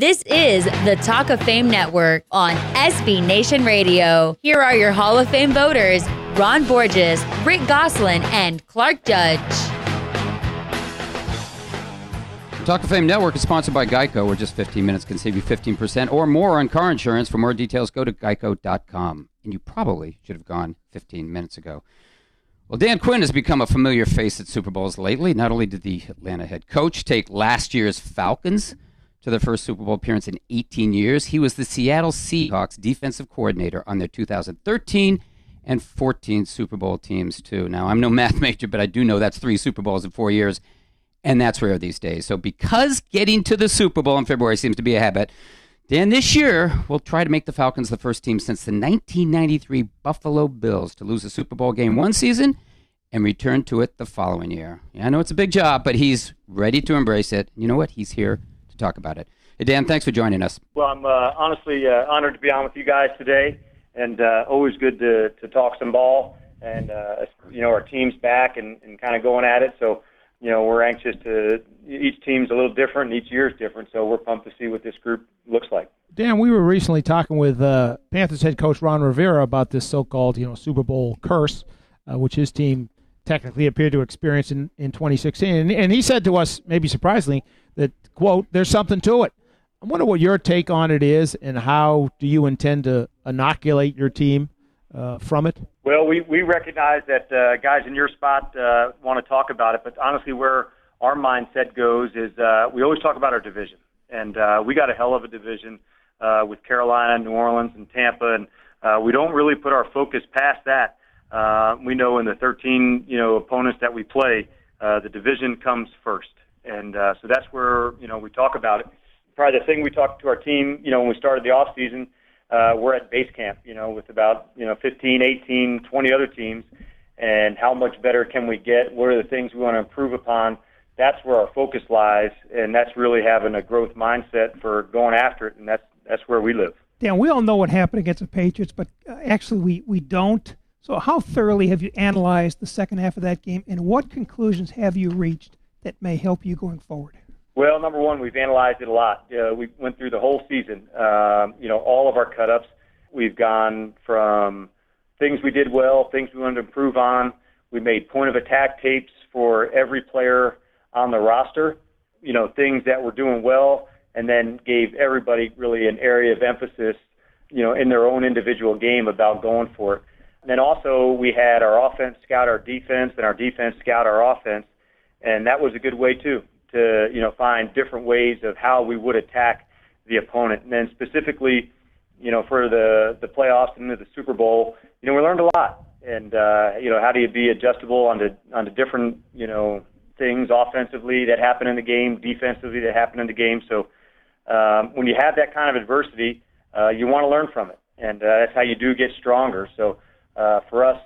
This is the Talk of Fame Network on SB Nation Radio. Here are your Hall of Fame voters Ron Borges, Rick Gosselin, and Clark Judge. Talk of Fame Network is sponsored by Geico, where just 15 minutes can save you 15% or more on car insurance. For more details, go to geico.com. And you probably should have gone 15 minutes ago. Well, Dan Quinn has become a familiar face at Super Bowls lately. Not only did the Atlanta head coach take last year's Falcons to their first Super Bowl appearance in 18 years, he was the Seattle Seahawks defensive coordinator on their 2013 and 14 Super Bowl teams, too. Now, I'm no math major, but I do know that's three Super Bowls in four years, and that's rare these days. So, because getting to the Super Bowl in February seems to be a habit, Dan this year we'll try to make the Falcons the first team since the 1993 Buffalo Bills to lose a Super Bowl game one season and return to it the following year. Yeah, I know it's a big job, but he's ready to embrace it. You know what? He's here talk about it. Hey, Dan, thanks for joining us. Well, I'm uh, honestly uh, honored to be on with you guys today, and uh, always good to, to talk some ball. And, uh, you know, our team's back and, and kind of going at it. So, you know, we're anxious to, each team's a little different, and each year's different. So we're pumped to see what this group looks like. Dan, we were recently talking with uh, Panthers head coach Ron Rivera about this so-called, you know, Super Bowl curse, uh, which his team technically appeared to experience in, in 2016. And, and he said to us, maybe surprisingly, that, quote, there's something to it. I wonder what your take on it is and how do you intend to inoculate your team uh, from it? Well, we, we recognize that uh, guys in your spot uh, want to talk about it, but honestly, where our mindset goes is uh, we always talk about our division. And uh, we got a hell of a division uh, with Carolina, New Orleans, and Tampa, and we don't really put our focus past that. Uh, we know in the 13 you know opponents that we play, uh, the division comes first, and uh, so that's where you know we talk about it. Probably the thing we talked to our team, you know, when we started the off season, uh, we're at base camp, you know, with about you know 15, 18, 20 other teams, and how much better can we get? What are the things we want to improve upon? That's where our focus lies, and that's really having a growth mindset for going after it, and that's that's where we live. Dan, we all know what happened against the Patriots, but uh, actually we, we don't. So, how thoroughly have you analyzed the second half of that game, and what conclusions have you reached that may help you going forward? Well, number one, we've analyzed it a lot. Uh, we went through the whole season. Um, you know, all of our cut-ups. We've gone from things we did well, things we wanted to improve on. We made point of attack tapes for every player on the roster. You know, things that we're doing well, and then gave everybody really an area of emphasis. You know, in their own individual game about going for it. And then also we had our offense scout our defense and our defense scout our offense, and that was a good way too to you know find different ways of how we would attack the opponent. And then specifically, you know, for the the playoffs and the Super Bowl, you know, we learned a lot. And uh, you know, how do you be adjustable on the on the different you know things offensively that happen in the game, defensively that happen in the game. So um, when you have that kind of adversity, uh, you want to learn from it, and uh, that's how you do get stronger. So uh, for us,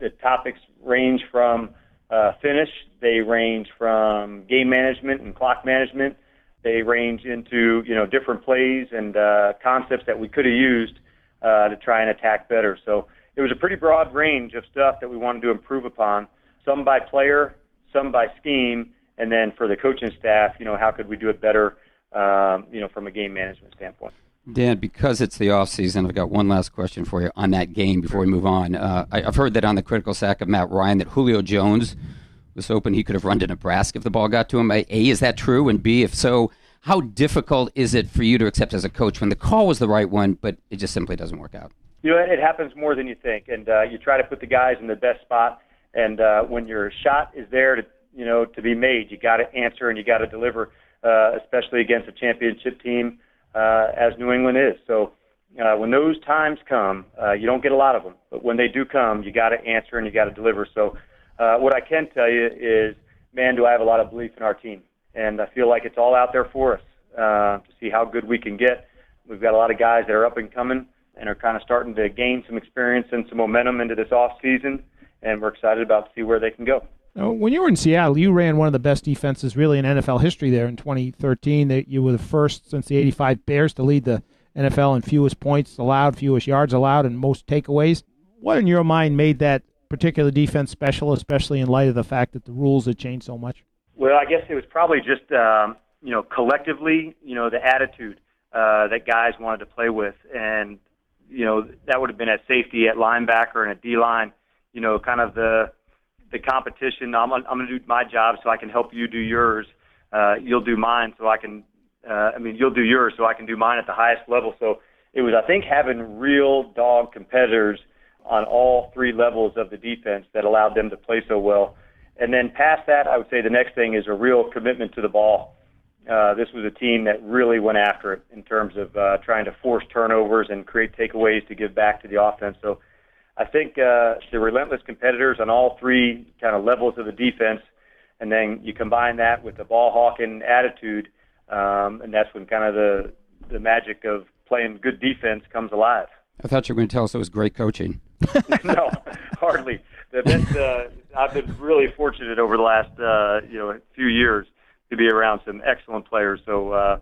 the topics range from uh, finish, they range from game management and clock management. They range into you know different plays and uh, concepts that we could have used uh, to try and attack better. So it was a pretty broad range of stuff that we wanted to improve upon. Some by player, some by scheme, and then for the coaching staff, you know, how could we do it better, um, you know, from a game management standpoint. Dan, because it's the off season, I've got one last question for you on that game before we move on. Uh, I, have heard that on the critical sack of Matt Ryan that Julio Jones was hoping he could have run to Nebraska if the ball got to him. A, is that true? And B, if so, how difficult is it for you to accept as a coach when the call was the right one, but it just simply doesn't work out? You know, it happens more than you think, and uh, you try to put the guys in the best spot. And uh, when your shot is there to, you know, to be made, you got to answer and you got to deliver, uh, especially against a championship team uh, as New England is. So uh, when those times come, uh, you don't get a lot of them, but when they do come, you got to answer and you got to deliver. So uh, what I can tell you is, man, do I have a lot of belief in our team, and I feel like it's all out there for us uh, to see how good we can get. We've got a lot of guys that are up and coming and are kind of starting to gain some experience and some momentum into this off season, and we're excited about to see where they can go. Now, when you were in Seattle, you ran one of the best defenses really in NFL history there in 2013. That you were the first since the 85 Bears to lead the NFL in fewest points allowed, fewest yards allowed, and most takeaways. What in your mind made that particular defense special, especially in light of the fact that the rules had changed so much? Well, I guess it was probably just um, you know collectively, you know, the attitude uh, that guys wanted to play with, and you know that would have been at safety, at linebacker, and at D line. You know, kind of the the competition. I'm I'm going to do my job so I can help you do yours. Uh, you'll do mine so I can. Uh, I mean, you'll do yours so I can do mine at the highest level. So it was, I think, having real dog competitors on all three levels of the defense that allowed them to play so well. And then past that, I would say the next thing is a real commitment to the ball. Uh, this was a team that really went after it in terms of uh, trying to force turnovers and create takeaways to give back to the offense. So I think uh, the relentless competitors on all three kind of levels of the defense, and then you combine that with the ball hawking attitude, um, and that's when kind of the the magic of playing good defense comes alive. I thought you were going to tell us it was great coaching. no, hardly. That's, uh, I've been really fortunate over the last uh, you know few years to be around some excellent players. So uh,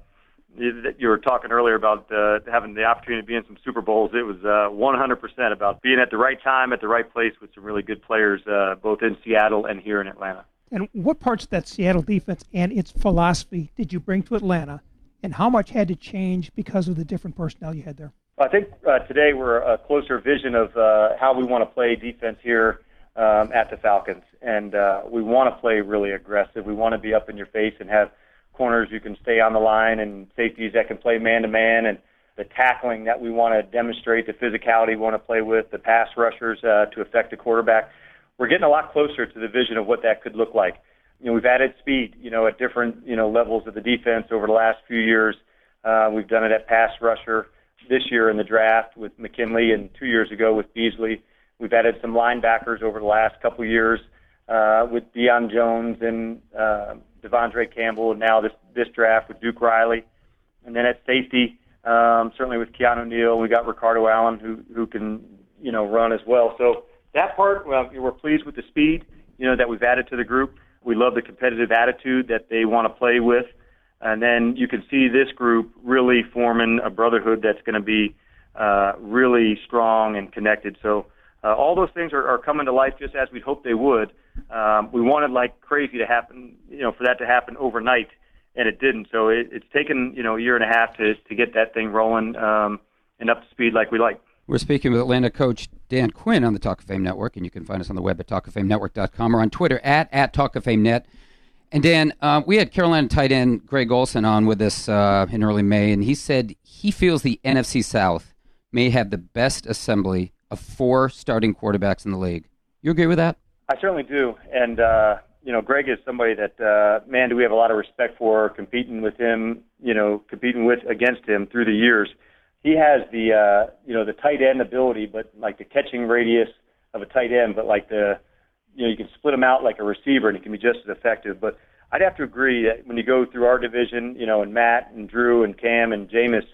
you, you were talking earlier about uh, having the opportunity to be in some Super Bowls. It was uh, 100% about being at the right time at the right place with some really good players, uh, both in Seattle and here in Atlanta. And what parts of that Seattle defense and its philosophy did you bring to Atlanta, and how much had to change because of the different personnel you had there? I think uh, today we're a closer vision of uh, how we want to play defense here um, at the Falcons, and uh, we want to play really aggressive. We want to be up in your face and have corners who can stay on the line and safeties that can play man to man, and the tackling that we want to demonstrate, the physicality we want to play with, the pass rushers uh, to affect the quarterback. We're getting a lot closer to the vision of what that could look like. You know, we've added speed, you know, at different you know levels of the defense over the last few years. Uh, we've done it at pass rusher this year in the draft with McKinley and two years ago with Beasley. We've added some linebackers over the last couple years uh, with Deion Jones and uh, De'Vondre Campbell, and now this this draft with Duke Riley, and then at safety, um, certainly with Keanu Neal, we got Ricardo Allen who who can you know run as well. So that part, well, we're pleased with the speed you know that we've added to the group. We love the competitive attitude that they want to play with. And then you can see this group really forming a brotherhood that's going to be uh, really strong and connected. So uh, all those things are, are coming to life just as we'd hoped they would. Um, we wanted like crazy to happen, you know, for that to happen overnight, and it didn't. So it, it's taken you know a year and a half to to get that thing rolling um, and up to speed like we like. We're speaking with Atlanta coach Dan Quinn on the Talk of Fame Network, and you can find us on the web at talkoffamenetwork.com or on Twitter at, at Talk of Fame Net. And Dan, uh, we had Carolina tight end Greg Olsen on with us uh, in early May, and he said he feels the NFC South may have the best assembly of four starting quarterbacks in the league. You agree with that? I certainly do. And, uh, you know, Greg is somebody that, uh, man, do we have a lot of respect for competing with him, you know, competing with against him through the years. He has the, uh, you know, the tight end ability, but like the catching radius of a tight end, but like the, you know, you can split them out like a receiver and it can be just as effective. But I'd have to agree that when you go through our division, you know, and Matt and Drew and Cam and Jameis,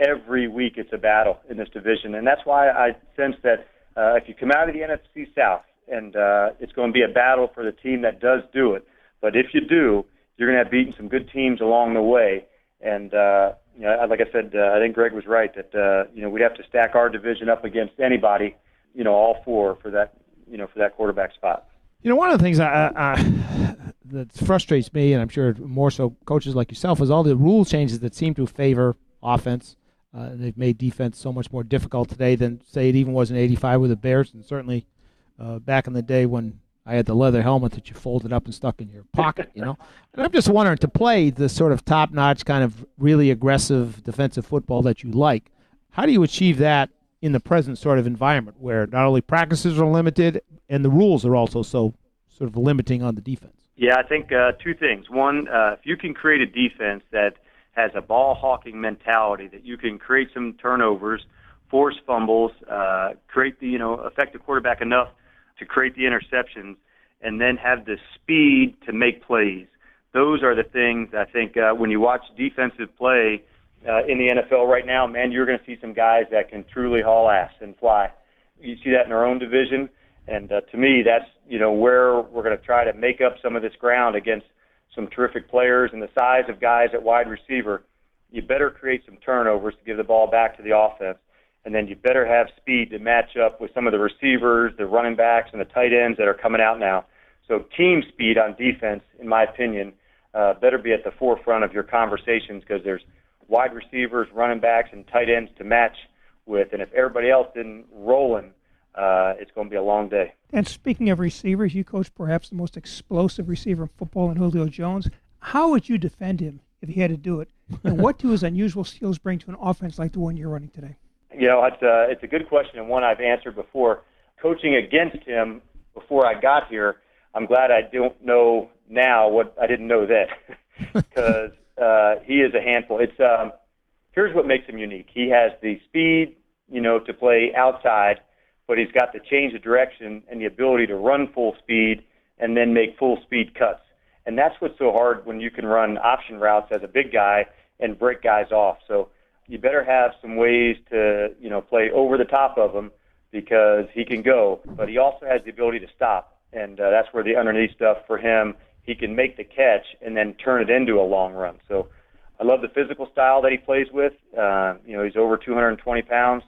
every week it's a battle in this division. And that's why I sense that uh, if you come out of the NFC South, and uh, it's going to be a battle for the team that does do it. But if you do, you're going to have beaten some good teams along the way. And uh, you know, like I said, uh, I think Greg was right that uh, you know we'd have to stack our division up against anybody, you know, all four for that you know for that quarterback spot. You know, one of the things I, I, that frustrates me, and I'm sure more so coaches like yourself, is all the rule changes that seem to favor offense. Uh, they've made defense so much more difficult today than, say, it even was in '85 with the Bears, and certainly uh, back in the day when I had the leather helmet that you folded up and stuck in your pocket. You know, and I'm just wondering to play the sort of top-notch kind of really aggressive defensive football that you like. How do you achieve that in the present sort of environment where not only practices are limited and the rules are also so sort of limiting on the defense? Yeah, I think uh, two things. One, uh, if you can create a defense that has a ball hawking mentality, that you can create some turnovers, force fumbles, uh, create the you know affect the quarterback enough to create the interceptions, and then have the speed to make plays. Those are the things I think uh, when you watch defensive play uh, in the NFL right now, man, you're going to see some guys that can truly haul ass and fly. You see that in our own division, and uh, to me, that's you know where we're going to try to make up some of this ground against some terrific players and the size of guys at wide receiver. You better create some turnovers to give the ball back to the offense, and then you better have speed to match up with some of the receivers, the running backs, and the tight ends that are coming out now. So team speed on defense, in my opinion, uh, better be at the forefront of your conversations because there's wide receivers, running backs, and tight ends to match with. And if everybody else isn't rolling, uh, it's going to be a long day. And speaking of receivers, you coach perhaps the most explosive receiver in football in Julio Jones. How would you defend him if he had to do it? And what do his unusual skills bring to an offense like the one you're running today? You know, it's a, it's a good question and one I've answered before. Coaching against him before I got here, I'm glad I don't know now what I didn't know then, because uh, he is a handful. It's um, here's what makes him unique. He has the speed, you know, to play outside, but he's got the change of direction and the ability to run full speed and then make full speed cuts. And that's what's so hard when you can run option routes as a big guy and break guys off. So you better have some ways to, you know, play over the top of him because he can go, but he also has the ability to stop. And uh, that's where the underneath stuff for him, he can make the catch and then turn it into a long run. So I love the physical style that he plays with. Uh, you know, he's over 220 pounds.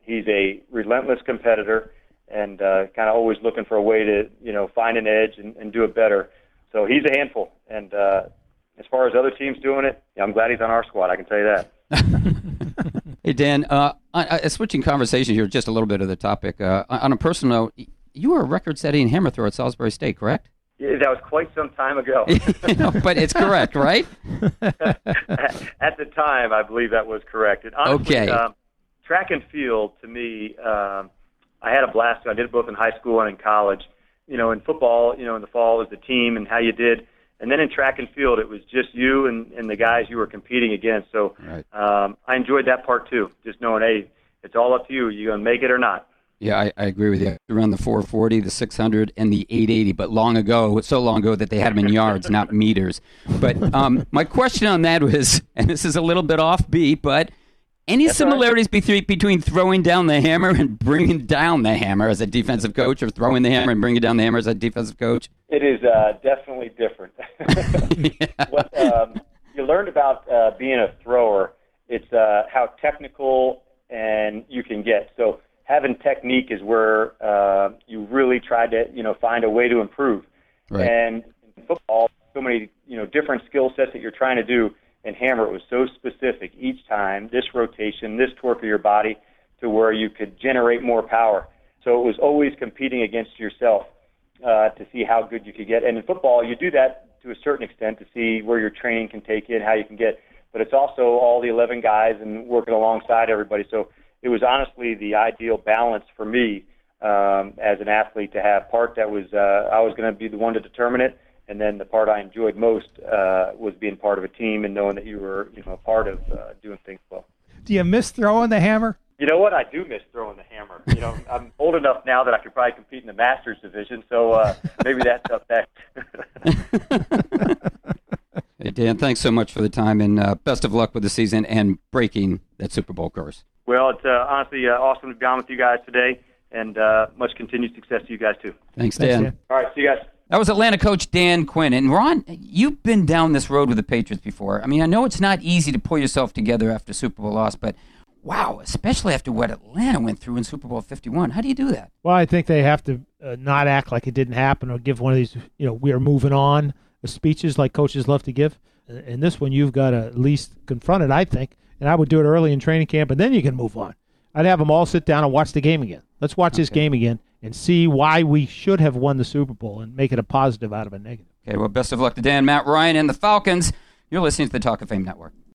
He's a relentless competitor and uh, kind of always looking for a way to, you know, find an edge and, and do it better. So he's a handful. And uh, as far as other teams doing it, I'm glad he's on our squad. I can tell you that. hey Dan, uh, I, I, switching conversation here, just a little bit of the topic. Uh, on a personal note, you were a record-setting hammer thrower at Salisbury State, correct? Yeah, that was quite some time ago. but it's correct, right? At the time, I believe that was correct. And honestly, okay. Um, track and field, to me, um, I had a blast. I did it both in high school and in college. You know, in football, you know, in the fall was the team and how you did. And then in track and field, it was just you and, and the guys you were competing against. So right. um, I enjoyed that part too. Just knowing, hey, it's all up to you. You're gonna make it or not? Yeah, I, I agree with you. Around the 440, the 600, and the 880, but long ago, so long ago that they had them in yards, not meters. But um, my question on that was, and this is a little bit offbeat, but any That's similarities between between throwing down the hammer and bringing down the hammer as a defensive coach, or throwing the hammer and bringing down the hammer as a defensive coach? It is uh, definitely different. yeah. what um, you learned about uh, being a thrower, it's uh, how technical and you can get. So having technique is where uh, you really try to you know find a way to improve. Right. And in football, so many you know different skill sets that you're trying to do. And hammer, it was so specific each time. This rotation, this torque of your body, to where you could generate more power. So it was always competing against yourself uh, to see how good you could get. And in football, you do that to a certain extent to see where your training can take you and how you can get. But it's also all the 11 guys and working alongside everybody. So it was honestly the ideal balance for me um, as an athlete to have part that was uh, I was going to be the one to determine it, and then the part I enjoyed most uh, was being part of a team and knowing that you were you know a part of uh, doing things well. Do you miss throwing the hammer? You know what? I do miss throwing the hammer. You know, I'm old enough now that I could probably compete in the Masters division, so uh, maybe that's up next. hey Dan, thanks so much for the time, and uh, best of luck with the season and breaking that Super Bowl curse. Well, it's uh, honestly uh, awesome to be on with you guys today, and uh, much continued success to you guys too. Thanks, Dan. Dan. All right, see you guys. That was Atlanta coach Dan Quinn. And Ron, you've been down this road with the Patriots before. I mean, I know it's not easy to pull yourself together after Super Bowl loss, but wow, especially after what Atlanta went through in Super Bowl 51. How do you do that? Well, I think they have to uh, not act like it didn't happen or give one of these, you know, we are moving on speeches like coaches love to give. And this one, you've got to at least confront it, I think. And I would do it early in training camp, and then you can move on. I'd have them all sit down and watch the game again. Let's watch this game again and see why we should have won the Super Bowl and make it a positive out of a negative. Okay, well, best of luck to Dan, Matt Ryan, and the Falcons. You're listening to the Talk of Fame Network.